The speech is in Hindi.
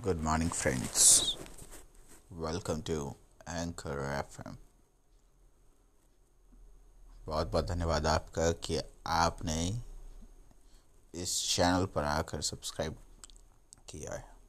Good morning friends welcome to anchor FM. बहुत बहुत धन्यवाद आपका कि आपने इस चैनल पर आकर सब्सक्राइब किया है